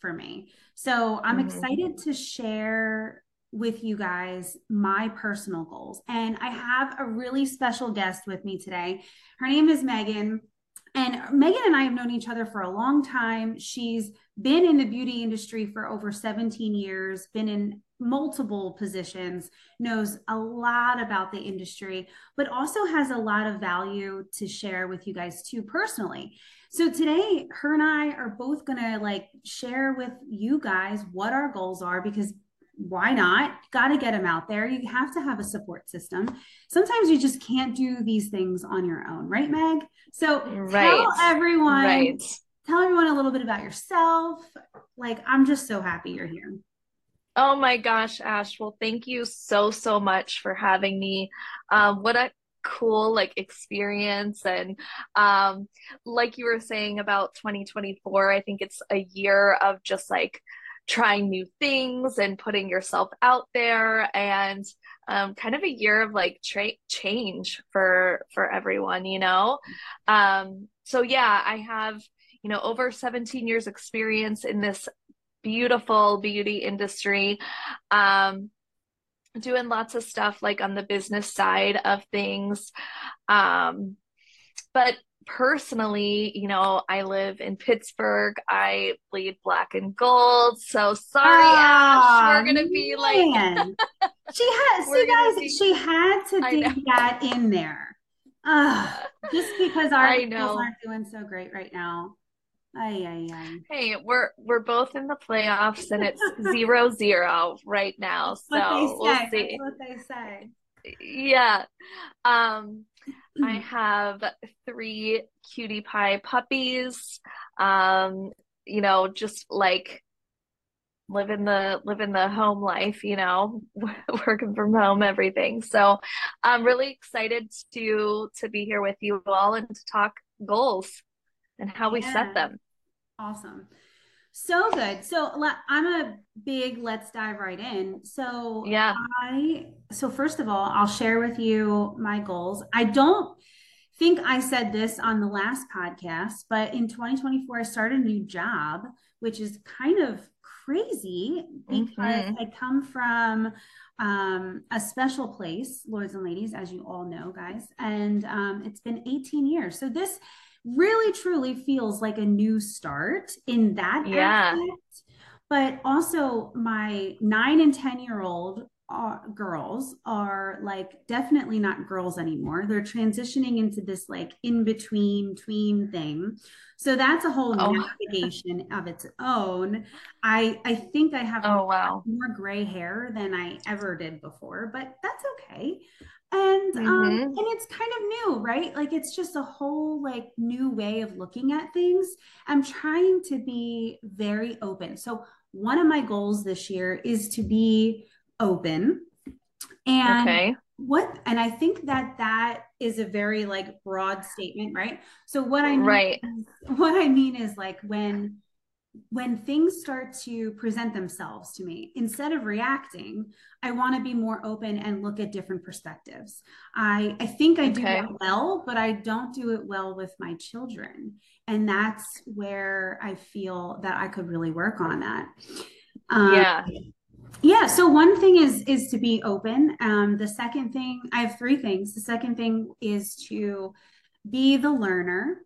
for me. So I'm mm-hmm. excited to share with you guys my personal goals. And I have a really special guest with me today. Her name is Megan. And Megan and I have known each other for a long time. She's been in the beauty industry for over 17 years, been in multiple positions, knows a lot about the industry, but also has a lot of value to share with you guys too personally. So today, her and I are both going to like share with you guys what our goals are because why not? Got to get them out there. You have to have a support system. Sometimes you just can't do these things on your own, right, Meg? So right. tell everyone, right. tell everyone a little bit about yourself. Like, I'm just so happy you're here. Oh my gosh, Ash. Well, thank you so, so much for having me. Um, what a cool like experience and um like you were saying about 2024 i think it's a year of just like trying new things and putting yourself out there and um, kind of a year of like tra- change for for everyone you know? Um, so yeah i have you know over 17 years experience in this beautiful beauty industry. Um, doing lots of stuff like on the business side of things. Um, but personally, you know, I live in Pittsburgh. I bleed black and gold. So sorry, oh, Ash. We're gonna be man. like she had see guys, be... she had to dig that in there. Uh, just because our people aren't doing so great right now. Ay, ay, ay. Hey, we're we're both in the playoffs and it's zero zero right now. So we'll see. That's what they say. Yeah. Um I have three cutie pie puppies. Um, you know, just like living the living the home life, you know, working from home, everything. So I'm really excited to to be here with you all and to talk goals and how yeah. we set them. Awesome. So good. So I'm a big let's dive right in. So yeah, I so first of all, I'll share with you my goals. I don't think I said this on the last podcast, but in 2024 I started a new job, which is kind of crazy because mm-hmm. I come from um, a special place, Lords and Ladies, as you all know, guys, and um, it's been 18 years. So this really truly feels like a new start in that yeah. Aspect. But also, my nine and 10 year old uh, girls are like definitely not girls anymore. They're transitioning into this like in between tween thing. So that's a whole oh. navigation of its own. I I think I have oh, wow. more gray hair than I ever did before, but that's okay and um, mm-hmm. um and it's kind of new right? Like it's just a whole like new way of looking at things. I'm trying to be very open. So one of my goals this year is to be open. And okay. what and i think that that is a very like broad statement right? So what i mean right. what i mean is like when when things start to present themselves to me, instead of reacting, I want to be more open and look at different perspectives. I, I think I do okay. that well, but I don't do it well with my children. And that's where I feel that I could really work on that. Um, yeah. Yeah. So one thing is is to be open. Um, the second thing, I have three things. The second thing is to be the learner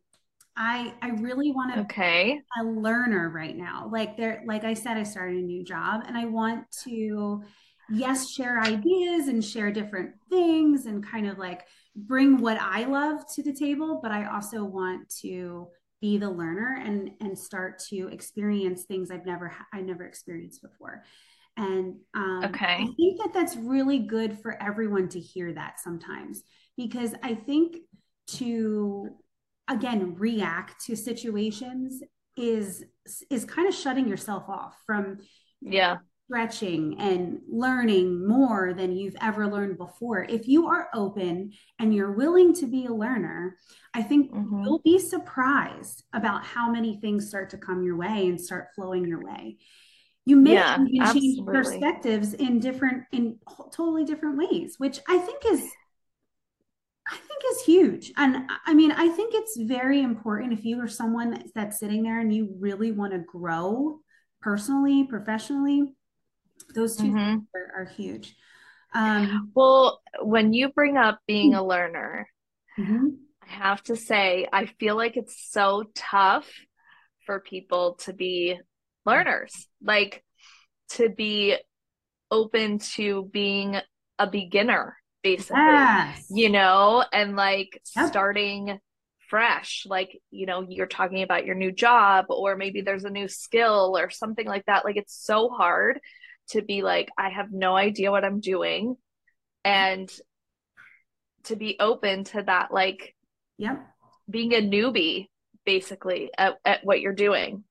I I really want to okay a learner right now. Like there, like I said, I started a new job and I want to yes, share ideas and share different things and kind of like bring what I love to the table, but I also want to be the learner and and start to experience things I've never I never experienced before. And um, okay. I think that that's really good for everyone to hear that sometimes because I think to again react to situations is is kind of shutting yourself off from yeah. stretching and learning more than you've ever learned before. If you are open and you're willing to be a learner i think mm-hmm. you'll be surprised about how many things start to come your way and start flowing your way. You may yeah, change perspectives in different in totally different ways which i think is I think is huge. And I mean, I think it's very important if you are someone that's, that's sitting there and you really want to grow personally, professionally, those 2 mm-hmm. are, are, huge. Um, well, when you bring up being a learner, mm-hmm. I have to say, I feel like it's so tough for people to be learners, like to be open to being a beginner, basically, yes. you know, and like yep. starting fresh like you know you're talking about your new job or maybe there's a new skill or something like that. Like it's so hard to be like i have no idea what i'm doing and to be open to that like yeah. being a newbie basically at, at what you're doing.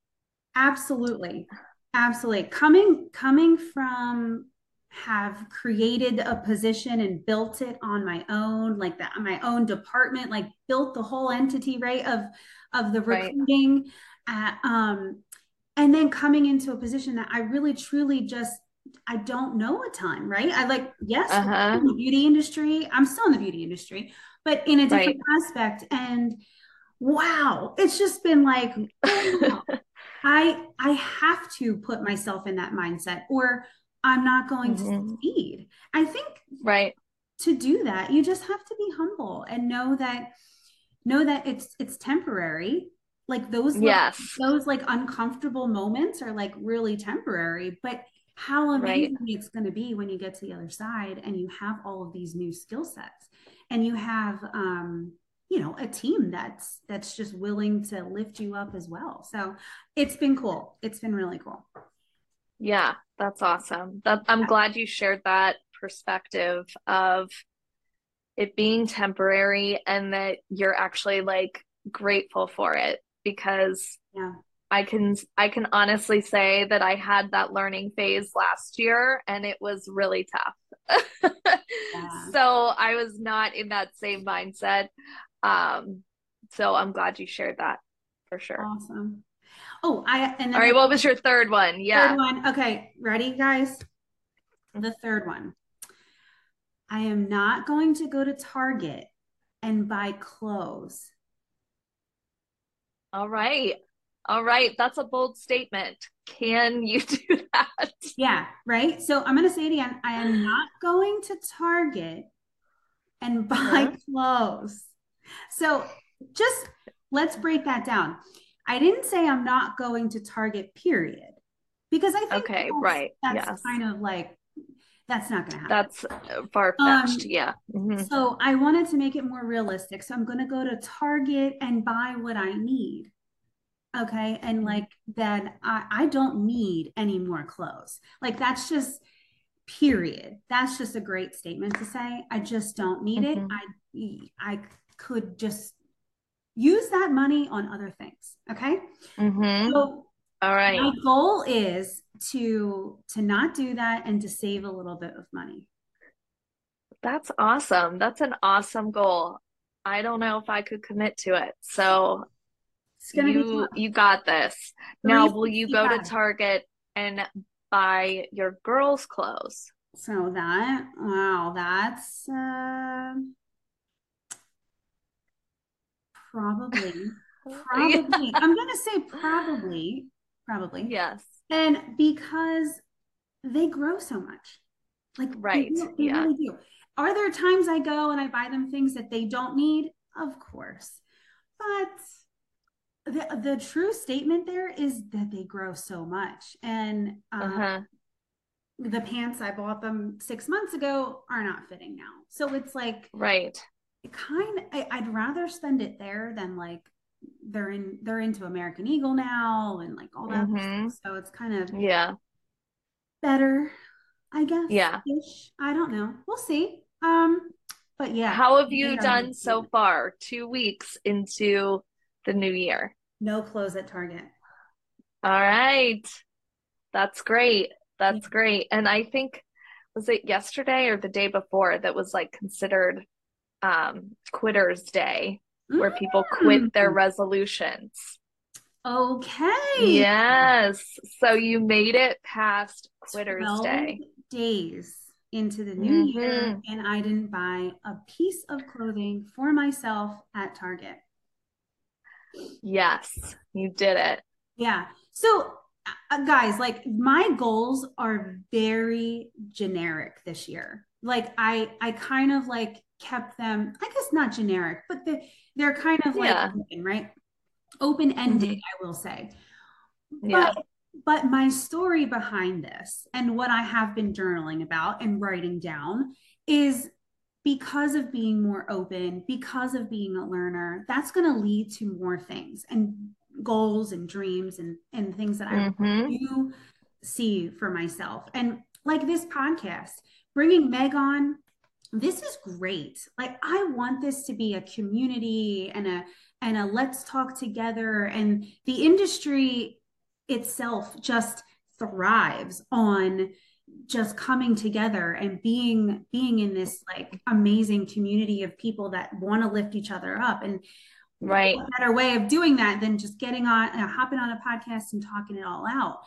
Absolutely. Absolutely. Coming coming from have created a position and built it on my own like that my own department like built the whole entity right of of the recruiting right. uh, um and then coming into a position that i really truly just i don't know a ton right i like yes uh-huh. in the beauty industry i'm still in the beauty industry but in a different right. aspect and wow it's just been like wow. i i have to put myself in that mindset or I'm not going mm-hmm. to succeed. I think right to do that, you just have to be humble and know that know that it's it's temporary. Like those yes. those like uncomfortable moments are like really temporary, but how amazing right. it's going to be when you get to the other side and you have all of these new skill sets and you have um you know a team that's that's just willing to lift you up as well so it's been cool it's been really cool yeah, that's awesome. That, I'm glad you shared that perspective of it being temporary and that you're actually like grateful for it because yeah. I can I can honestly say that I had that learning phase last year and it was really tough. yeah. So I was not in that same mindset. Um so I'm glad you shared that for sure. Awesome. Oh, I and all right. What was your third one? Yeah. Third one. Okay, ready, guys? The third one. I am not going to go to Target and buy clothes. All right. All right. That's a bold statement. Can you do that? Yeah, right. So I'm going to say it again. I am not going to Target and buy uh-huh. clothes. So just let's break that down. I didn't say I'm not going to Target, period, because I think okay, that's, right, that's yes. kind of like that's not going to happen. That's far fetched, um, yeah. Mm-hmm. So I wanted to make it more realistic. So I'm going to go to Target and buy what I need. Okay, and mm-hmm. like then I I don't need any more clothes. Like that's just period. That's just a great statement to say. I just don't need mm-hmm. it. I I could just use that money on other things okay? Mm-hmm. so all right. my goal is to to not do that and to save a little bit of money. That's awesome. That's an awesome goal. I don't know if i could commit to it. So you you got this. Now will you go to target and buy your girls clothes? So that wow that's uh Probably. Probably. yeah. I'm going to say probably. Probably. Yes. And because they grow so much. Like, right. They, they yeah. really do. Are there times I go and I buy them things that they don't need? Of course. But the, the true statement there is that they grow so much. And um, uh-huh. the pants I bought them six months ago are not fitting now. So it's like, right kind of, I, I'd rather spend it there than like they're in they're into American Eagle now and like all that. Mm-hmm. So it's kind of yeah better, I guess. Yeah. Ish. I don't know. We'll see. Um, but yeah. How have you done so far? Two weeks into the new year. No clothes at Target. All right. That's great. That's great. And I think was it yesterday or the day before that was like considered um, Quitters Day, where mm. people quit their mm. resolutions. Okay. Yes. So you made it past Quitters Day. Days into the new mm-hmm. year, and I didn't buy a piece of clothing for myself at Target. Yes, you did it. Yeah. So uh, guys, like my goals are very generic this year. Like I I kind of like kept them, I guess not generic, but the, they're kind of like Yeah. open, right? Open ended, Mhm. I will say. Yeah. But but my story behind this and what I have been journaling about and writing down is because of being more open, because of being a learner, that's going to lead to more things and goals and dreams and and things that I hmm do see for myself. And like this podcast, bringing Meg on, this is great. Like I want this to be a community and a and a let's talk together and the industry itself just thrives on just coming together and being being in this like amazing community of people that want to lift each other up and Right. what better way of doing that than just getting on uh, hopping on a podcast and talking it all out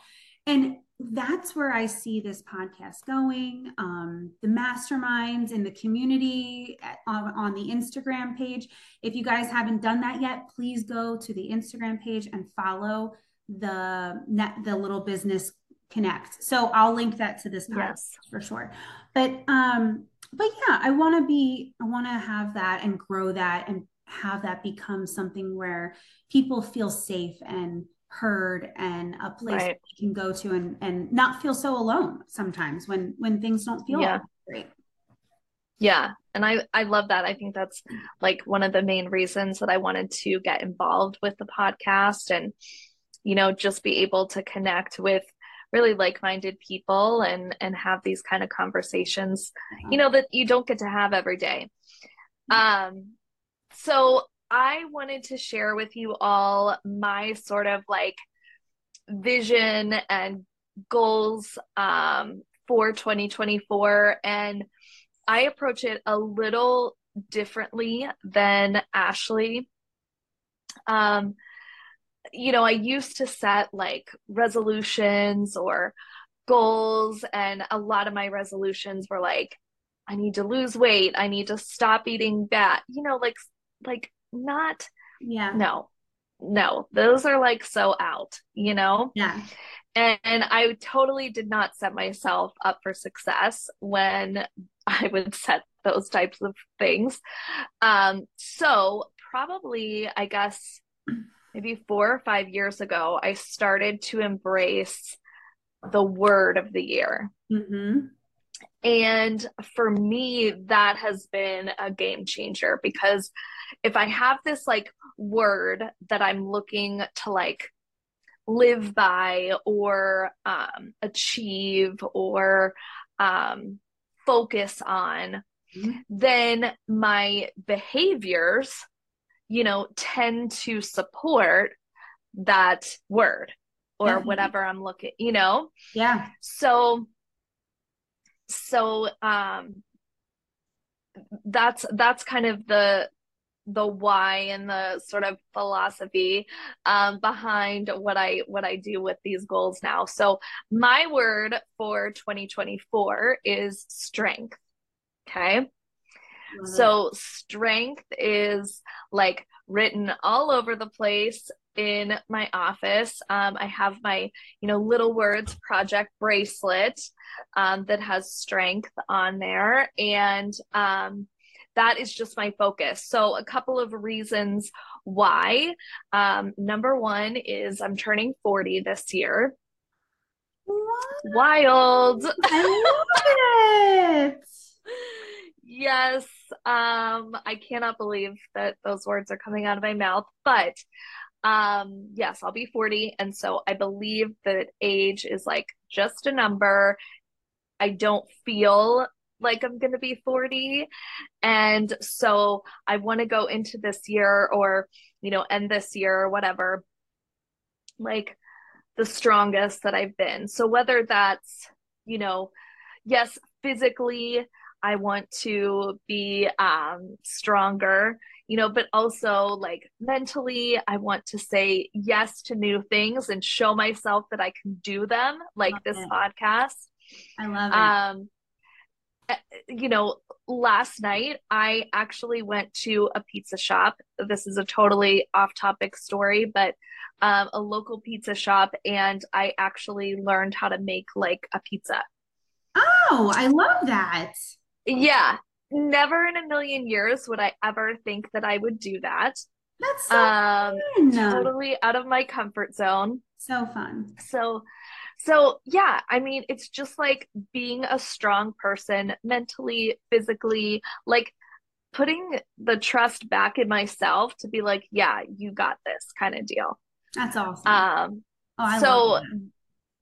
and that's where i see this podcast going. Um, the masterminds and the community at, on, on the instagram page. If you guys haven't done that yet please go to the instagram page and follow the net the little business connect. So i'll link that to this podcast Yes. for sure. But um but yeah i want to be i want to have that and grow that and have that become something where people feel safe and heard and a place Right. they can go to and and not feel so alone sometimes when when things don't feel Yeah. great Yeah. And I, I love that. I think that's like one of the main reasons that I wanted to get involved with the podcast and, you know, just be able to connect with really like-minded people and and have these kind of conversations, you know, that you don't get to have every day. Um, so I wanted to share with you all my sort of like vision and goals um, for 2024. And I approach it a little differently than Ashley. Um, you know, I used to set like resolutions or goals, and a lot of my resolutions were like, I need to lose weight, I need to stop eating bad, you know, like like not yeah no, no, those are like so out, you know? yeah And, and I totally did not set myself up for success when I would set those types of things. Um, so probably, I guess, maybe four or five years ago, I started to embrace the word of the year. hmm And for me, that has been a game changer because if I have this like word that I'm looking to like live by or um, achieve or um, focus on, Mhm. then my behaviors, you know, tend to support that word or Definitely. whatever I'm looking, you know? yeah So so um that's that's kind of the the why and the sort of philosophy um, behind what I what I do with these goals now. So my word for 2024 is strength. Okay. It. So strength is like written all over the place in my office. Um, I have my, you know, little words project bracelet um, that has strength on there, and um, that is just my focus. So a couple of reasons why. Um, number one is I'm turning 40 this year. What? Wild. I love it. Yes, um, I cannot believe that those words are coming out of my mouth, but um, yes, I'll be 40, and so I believe that age is like just a number. I don't feel like I'm gonna be 40, and so I want to go into this year or, you know, end this year or whatever, like the strongest that I've been. So whether that's, you know, yes, physically, I want to be um, stronger, you know, but also like mentally, I want to say yes to new things and show myself that I can do them, like Love this it. podcast. I love it. Um, you know, last night I actually went to a pizza shop. This is a totally off topic story, but um, a local pizza shop, and I actually learned how to make like a pizza. Oh, I love that. Yeah, never in a million years would I ever think that I would do that. That's so um, fun. totally out of my comfort zone. So fun. So so, yeah, I mean, it's just like being a strong person mentally, physically, like putting the trust back in myself to be like, yeah, you got this kind of deal. That's awesome. Um, oh, so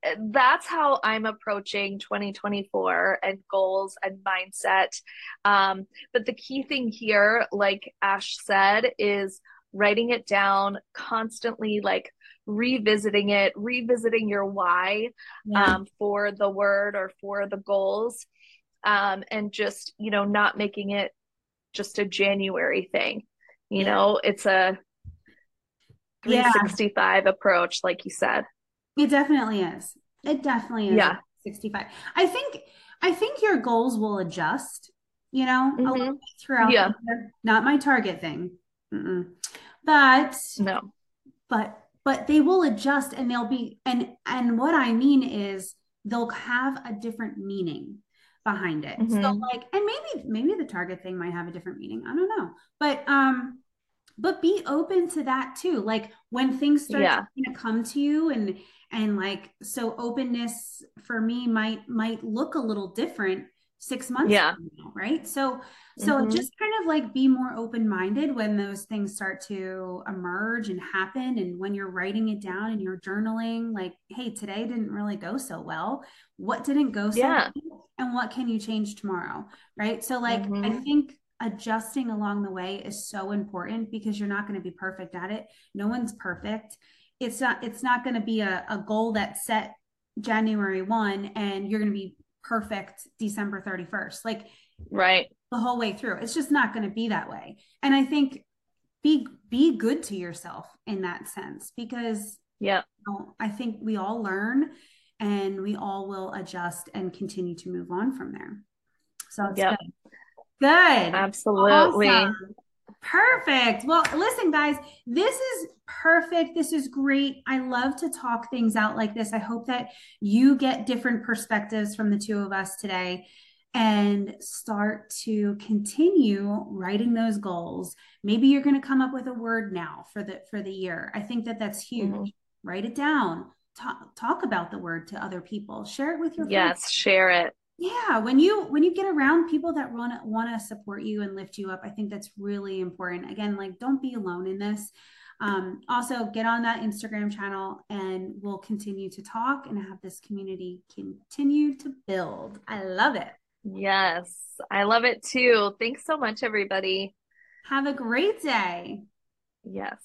that. that's how I'm approaching 2024 and goals and mindset. Um, but the key thing here, like Ash said, is writing it down constantly, like revisiting it, revisiting your why yeah. um, for the word or for the goals, um, and just, you know, not making it just a January thing. You yeah. know, it's a 365 yeah. approach, like you said. It definitely is. It definitely is. Yeah. 65. I think, I think your goals will adjust, you know, mm-hmm. throughout yeah. Not my target thing. Mm-mm. But no, but but they will adjust and they'll be and and what i mean is they'll have a different meaning behind it mm-hmm. so like and maybe maybe the target thing might have a different meaning i don't know but um but be open to that too like when things start yeah. to come to you and and like so openness for me might might look a little different six months yeah. now, right? So so mm-hmm. just kind of like be more open-minded when those things start to emerge and happen and when you're writing it down and you're journaling like hey today didn't really go so well. What didn't go so yeah. well and what can you change tomorrow? Right? So like mm-hmm. i think adjusting along the way is so important because you're not going to be perfect at it. No one's perfect. It's not it's not going to be a, a goal that's set january 1 and you're going to be perfect December 31st. Like, right. The whole way through. It's just not going to be that way. And I think be be good to yourself in that sense because yeah, you know, I think we all learn and we all will adjust and continue to move on from there. So it's yep. good. Good. Absolutely. Awesome. Perfect. Well, listen, guys, this is perfect. This is great. I love to talk things out like this. I hope that you get different perspectives from the two of us today and start to continue writing those goals. Maybe you're going to come up with a word now for the for the year. I think that that's huge. Mm-hmm. Write it down. Talk, talk about the word to other people. Share it with your yes, friends. Yes, share it yeah when you when you get around people that want to want to support you and lift you up i think that's really important. Again like don't be alone in this. Um, also get on that instagram channel and we'll continue to talk and have this community continue to build. I love it. Yes i love it too. Thanks so much everybody. Have a great day. Yes